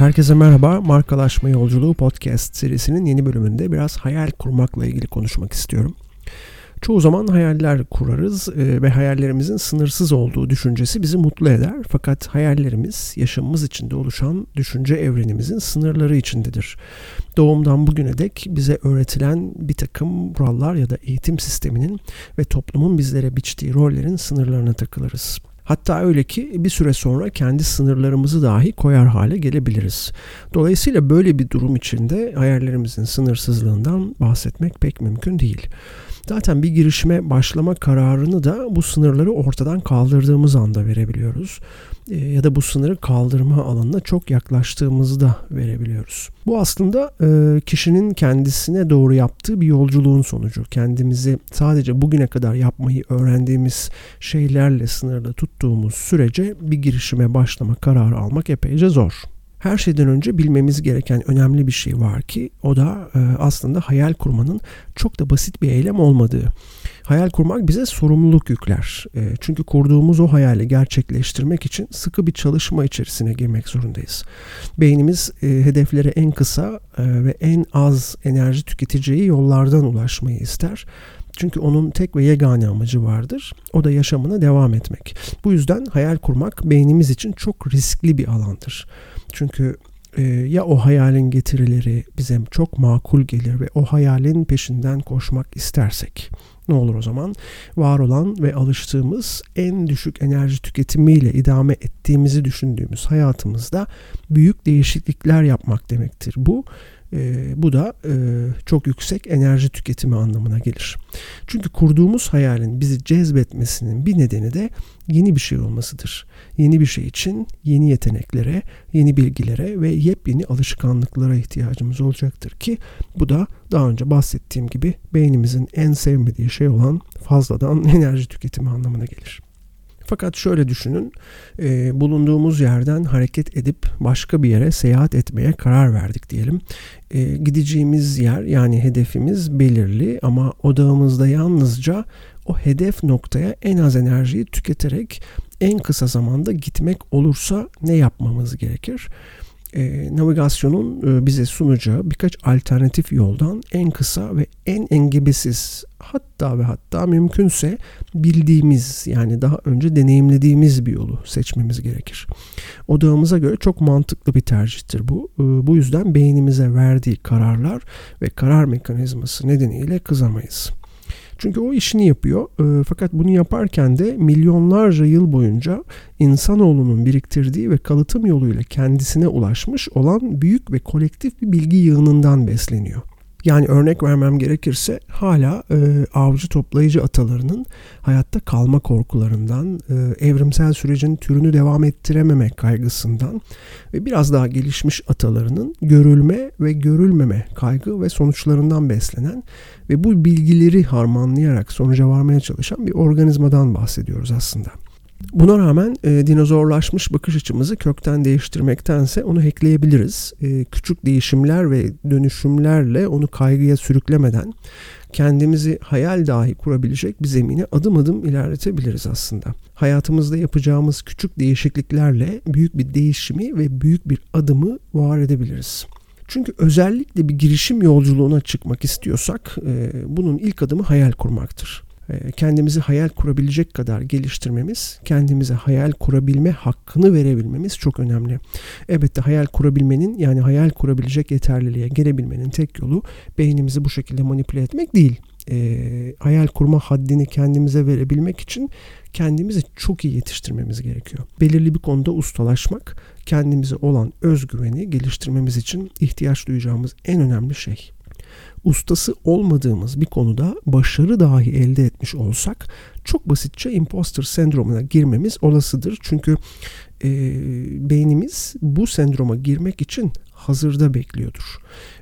Herkese merhaba. Markalaşma Yolculuğu podcast serisinin yeni bölümünde biraz hayal kurmakla ilgili konuşmak istiyorum. Çoğu zaman hayaller kurarız e, ve hayallerimizin sınırsız olduğu düşüncesi bizi mutlu eder. Fakat hayallerimiz yaşamımız içinde oluşan düşünce evrenimizin sınırları içindedir. Doğumdan bugüne dek bize öğretilen bir takım kurallar ya da eğitim sisteminin ve toplumun bizlere biçtiği rollerin sınırlarına takılırız. Hatta öyle ki bir süre sonra kendi sınırlarımızı dahi koyar hale gelebiliriz. Dolayısıyla böyle bir durum içinde hayallerimizin sınırsızlığından bahsetmek pek mümkün değil. Zaten bir girişime başlama kararını da bu sınırları ortadan kaldırdığımız anda verebiliyoruz. E, ya da bu sınırı kaldırma alanına çok yaklaştığımızda verebiliyoruz. Bu aslında e, kişinin kendisine doğru yaptığı bir yolculuğun sonucu. Kendimizi sadece bugüne kadar yapmayı öğrendiğimiz şeylerle sınırda tuttuğumuz sürece bir girişime başlama kararı almak epeyce zor. Her şeyden önce bilmemiz gereken önemli bir şey var ki o da e, aslında hayal kurmanın çok da basit bir eylem olmadığı. Hayal kurmak bize sorumluluk yükler. E, çünkü kurduğumuz o hayali gerçekleştirmek için sıkı bir çalışma içerisine girmek zorundayız. Beynimiz e, hedeflere en kısa ve en az enerji tüketeceği yollardan ulaşmayı ister. Çünkü onun tek ve yegane amacı vardır. O da yaşamına devam etmek. Bu yüzden hayal kurmak beynimiz için çok riskli bir alandır. Çünkü e, ya o hayalin getirileri bize çok makul gelir ve o hayalin peşinden koşmak istersek ne olur o zaman? Var olan ve alıştığımız en düşük enerji tüketimiyle idame ettiğimizi düşündüğümüz hayatımızda büyük değişiklikler yapmak demektir. Bu e, bu da e, çok yüksek enerji tüketimi anlamına gelir. Çünkü kurduğumuz hayalin bizi cezbetmesinin bir nedeni de yeni bir şey olmasıdır. Yeni bir şey için yeni yeteneklere, yeni bilgilere ve yepyeni alışkanlıklara ihtiyacımız olacaktır ki bu da daha önce bahsettiğim gibi beynimizin en sevmediği şey olan fazladan enerji tüketimi anlamına gelir. Fakat şöyle düşünün, e, bulunduğumuz yerden hareket edip başka bir yere seyahat etmeye karar verdik diyelim. E, gideceğimiz yer yani hedefimiz belirli ama odağımızda yalnızca o hedef noktaya en az enerjiyi tüketerek en kısa zamanda gitmek olursa ne yapmamız gerekir? E, navigasyonun e, bize sunacağı birkaç alternatif yoldan en kısa ve en engebesiz hatta ve hatta mümkünse bildiğimiz yani daha önce deneyimlediğimiz bir yolu seçmemiz gerekir. Odağımıza göre çok mantıklı bir tercihtir bu. E, bu yüzden beynimize verdiği kararlar ve karar mekanizması nedeniyle kızamayız. Çünkü o işini yapıyor. E, fakat bunu yaparken de milyonlarca yıl boyunca insanoğlunun biriktirdiği ve kalıtım yoluyla kendisine ulaşmış olan büyük ve kolektif bir bilgi yığınından besleniyor. Yani örnek vermem gerekirse hala e, avcı toplayıcı atalarının hayatta kalma korkularından, e, evrimsel sürecin türünü devam ettirememe kaygısından ve biraz daha gelişmiş atalarının görülme ve görülmeme kaygı ve sonuçlarından beslenen ve bu bilgileri harmanlayarak sonuca varmaya çalışan bir organizmadan bahsediyoruz aslında. Buna rağmen e, dinozorlaşmış bakış açımızı kökten değiştirmektense onu hackleyebiliriz. E, küçük değişimler ve dönüşümlerle onu kaygıya sürüklemeden kendimizi hayal dahi kurabilecek bir zemine adım adım ilerletebiliriz aslında. Hayatımızda yapacağımız küçük değişikliklerle büyük bir değişimi ve büyük bir adımı var edebiliriz. Çünkü özellikle bir girişim yolculuğuna çıkmak istiyorsak e, bunun ilk adımı hayal kurmaktır. Ee, kendimizi hayal kurabilecek kadar geliştirmemiz, kendimize hayal kurabilme hakkını verebilmemiz çok önemli. Elbette hayal kurabilmenin yani hayal kurabilecek yeterliliğe gelebilmenin tek yolu beynimizi bu şekilde manipüle etmek değil. E, hayal kurma haddini kendimize verebilmek için kendimizi çok iyi yetiştirmemiz gerekiyor. Belirli bir konuda ustalaşmak, kendimize olan özgüveni geliştirmemiz için ihtiyaç duyacağımız en önemli şey ustası olmadığımız bir konuda başarı dahi elde etmiş olsak çok basitçe imposter sendromuna girmemiz olasıdır. Çünkü e, beynimiz bu sendroma girmek için hazırda bekliyordur.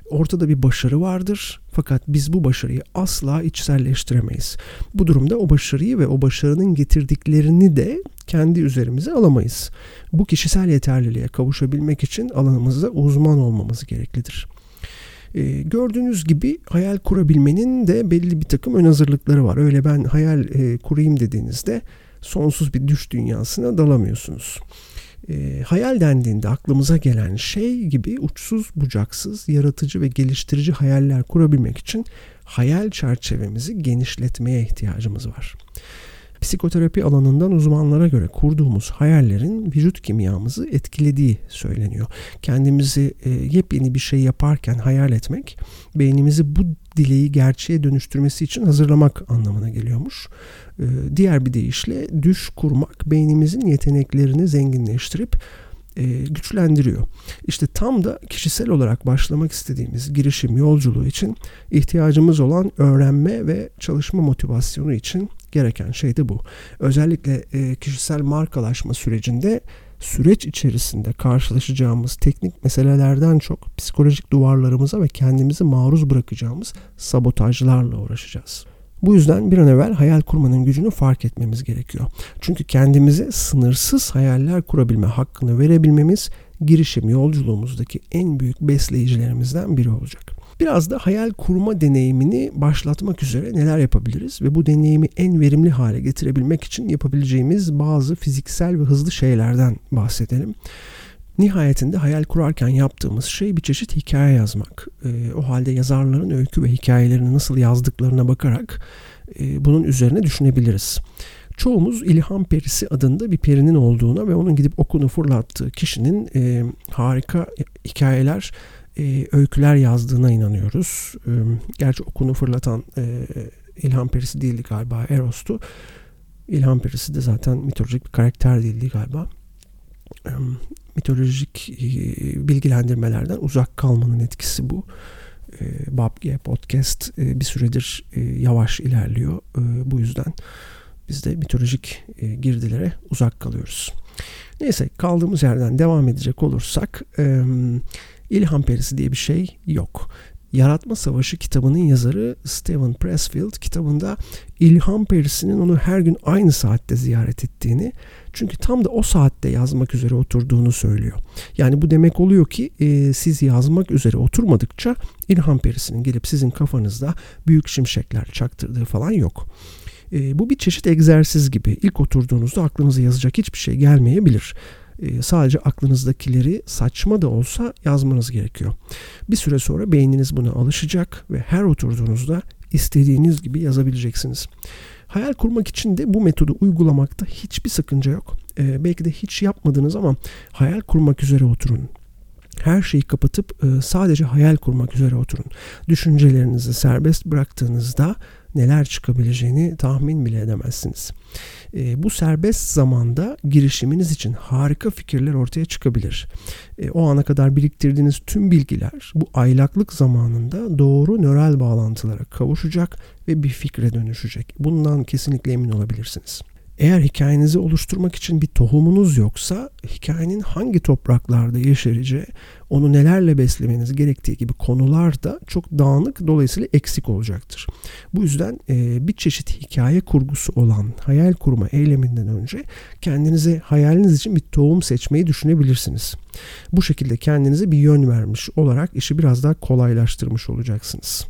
Ortada bir başarı vardır fakat biz bu başarıyı asla içselleştiremeyiz. Bu durumda o başarıyı ve o başarının getirdiklerini de kendi üzerimize alamayız. Bu kişisel yeterliliğe kavuşabilmek için alanımızda uzman olmamız gereklidir. E, gördüğünüz gibi hayal kurabilmenin de belli bir takım ön hazırlıkları var. Öyle ben hayal e, kurayım dediğinizde sonsuz bir düş dünyasına dalamıyorsunuz. E, hayal dendiğinde aklımıza gelen şey gibi uçsuz bucaksız, yaratıcı ve geliştirici hayaller kurabilmek için hayal çerçevemizi genişletmeye ihtiyacımız var. Psikoterapi alanından uzmanlara göre kurduğumuz hayallerin vücut kimyamızı etkilediği söyleniyor. Kendimizi e, yepyeni bir şey yaparken hayal etmek beynimizi bu dileği gerçeğe dönüştürmesi için hazırlamak anlamına geliyormuş. E, diğer bir deyişle düş kurmak beynimizin yeteneklerini zenginleştirip e, güçlendiriyor. İşte tam da kişisel olarak başlamak istediğimiz girişim yolculuğu için ihtiyacımız olan öğrenme ve çalışma motivasyonu için gereken şey de bu. Özellikle e, kişisel markalaşma sürecinde süreç içerisinde karşılaşacağımız teknik meselelerden çok psikolojik duvarlarımıza ve kendimizi maruz bırakacağımız sabotajlarla uğraşacağız. Bu yüzden bir an evvel hayal kurmanın gücünü fark etmemiz gerekiyor. Çünkü kendimize sınırsız hayaller kurabilme hakkını verebilmemiz girişim yolculuğumuzdaki en büyük besleyicilerimizden biri olacak. Biraz da hayal kurma deneyimini başlatmak üzere neler yapabiliriz ve bu deneyimi en verimli hale getirebilmek için yapabileceğimiz bazı fiziksel ve hızlı şeylerden bahsedelim. Nihayetinde hayal kurarken yaptığımız şey bir çeşit hikaye yazmak. E, o halde yazarların öykü ve hikayelerini nasıl yazdıklarına bakarak e, bunun üzerine düşünebiliriz. Çoğumuz ilham perisi adında bir perinin olduğuna ve onun gidip okunu fırlattığı kişinin e, harika hikayeler, e, öyküler yazdığına inanıyoruz. E, gerçi okunu fırlatan e, ilham perisi değildi galiba Eros'tu. İlham perisi de zaten mitolojik bir karakter değildi galiba mitolojik bilgilendirmelerden uzak kalmanın etkisi bu. Bob G Podcast bir süredir yavaş ilerliyor. Bu yüzden biz de mitolojik girdilere uzak kalıyoruz. Neyse kaldığımız yerden devam edecek olursak ilham perisi diye bir şey yok. Yaratma Savaşı kitabının yazarı Steven Pressfield kitabında ilham perisinin onu her gün aynı saatte ziyaret ettiğini çünkü tam da o saatte yazmak üzere oturduğunu söylüyor. Yani bu demek oluyor ki e, siz yazmak üzere oturmadıkça ilham perisinin gelip sizin kafanızda büyük şimşekler çaktırdığı falan yok. E, bu bir çeşit egzersiz gibi. İlk oturduğunuzda aklınıza yazacak hiçbir şey gelmeyebilir. E, sadece aklınızdakileri saçma da olsa yazmanız gerekiyor. Bir süre sonra beyniniz buna alışacak ve her oturduğunuzda istediğiniz gibi yazabileceksiniz. Hayal kurmak için de bu metodu uygulamakta hiçbir sakınca yok. Ee, belki de hiç yapmadınız ama hayal kurmak üzere oturun. Her şeyi kapatıp e, sadece hayal kurmak üzere oturun. Düşüncelerinizi serbest bıraktığınızda neler çıkabileceğini tahmin bile edemezsiniz. E, bu serbest zamanda girişiminiz için harika fikirler ortaya çıkabilir. E, o ana kadar biriktirdiğiniz tüm bilgiler bu aylaklık zamanında doğru nöral bağlantılara kavuşacak ve bir fikre dönüşecek. Bundan kesinlikle emin olabilirsiniz. Eğer hikayenizi oluşturmak için bir tohumunuz yoksa hikayenin hangi topraklarda yeşereceği, onu nelerle beslemeniz gerektiği gibi konular da çok dağınık dolayısıyla eksik olacaktır. Bu yüzden e, bir çeşit hikaye kurgusu olan hayal kurma eyleminden önce kendinize hayaliniz için bir tohum seçmeyi düşünebilirsiniz. Bu şekilde kendinize bir yön vermiş olarak işi biraz daha kolaylaştırmış olacaksınız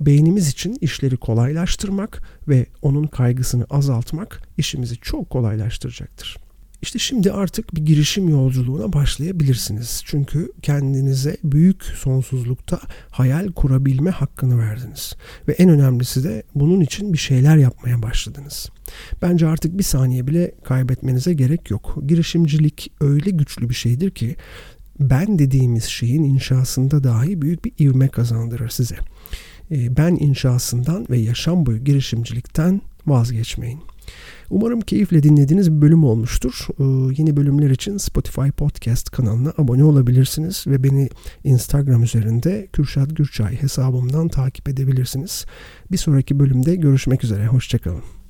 beynimiz için işleri kolaylaştırmak ve onun kaygısını azaltmak işimizi çok kolaylaştıracaktır. İşte şimdi artık bir girişim yolculuğuna başlayabilirsiniz. Çünkü kendinize büyük sonsuzlukta hayal kurabilme hakkını verdiniz. Ve en önemlisi de bunun için bir şeyler yapmaya başladınız. Bence artık bir saniye bile kaybetmenize gerek yok. Girişimcilik öyle güçlü bir şeydir ki ben dediğimiz şeyin inşasında dahi büyük bir ivme kazandırır size. Ee, ben inşasından ve yaşam boyu girişimcilikten vazgeçmeyin. Umarım keyifle dinlediğiniz bir bölüm olmuştur. Ee, yeni bölümler için Spotify Podcast kanalına abone olabilirsiniz ve beni Instagram üzerinde Kürşat Gürçay hesabımdan takip edebilirsiniz. Bir sonraki bölümde görüşmek üzere. Hoşçakalın.